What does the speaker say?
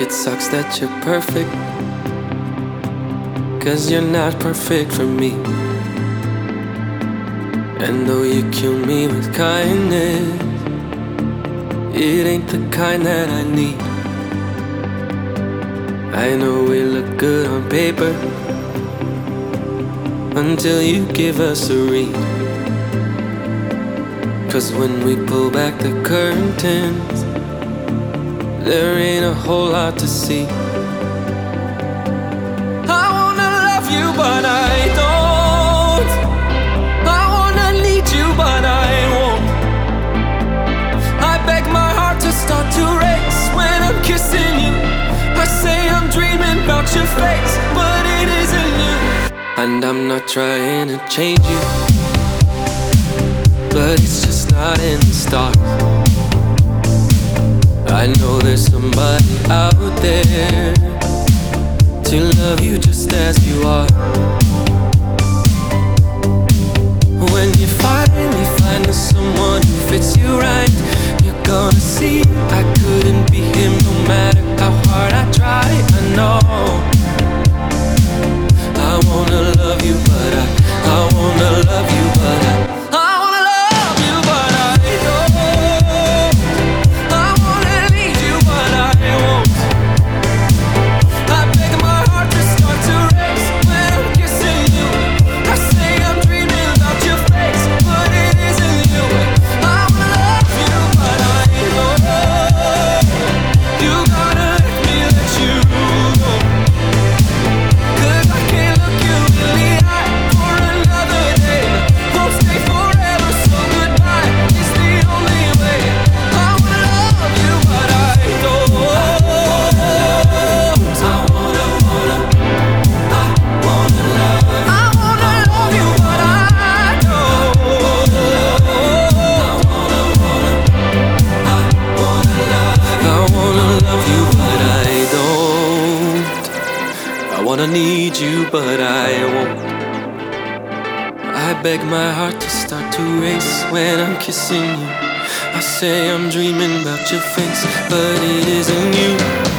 it sucks that you're perfect. Cause you're not perfect for me. And though you kill me with kindness, it ain't the kind that I need. I know we look good on paper until you give us a read. Cause when we pull back the curtains, there ain't a whole lot to see. I wanna love you, but I don't. I wanna need you, but I won't. I beg my heart to start to race when I'm kissing you. I say I'm dreaming about your face, but it isn't you. And I'm not trying to change you, but it's just not in the stars. I know there's somebody out there to love you just as you are. When you finally find someone who fits you right, you're gonna see wanna need you, but I won't. I beg my heart to start to race when I'm kissing you. I say I'm dreaming about your face, but it isn't you.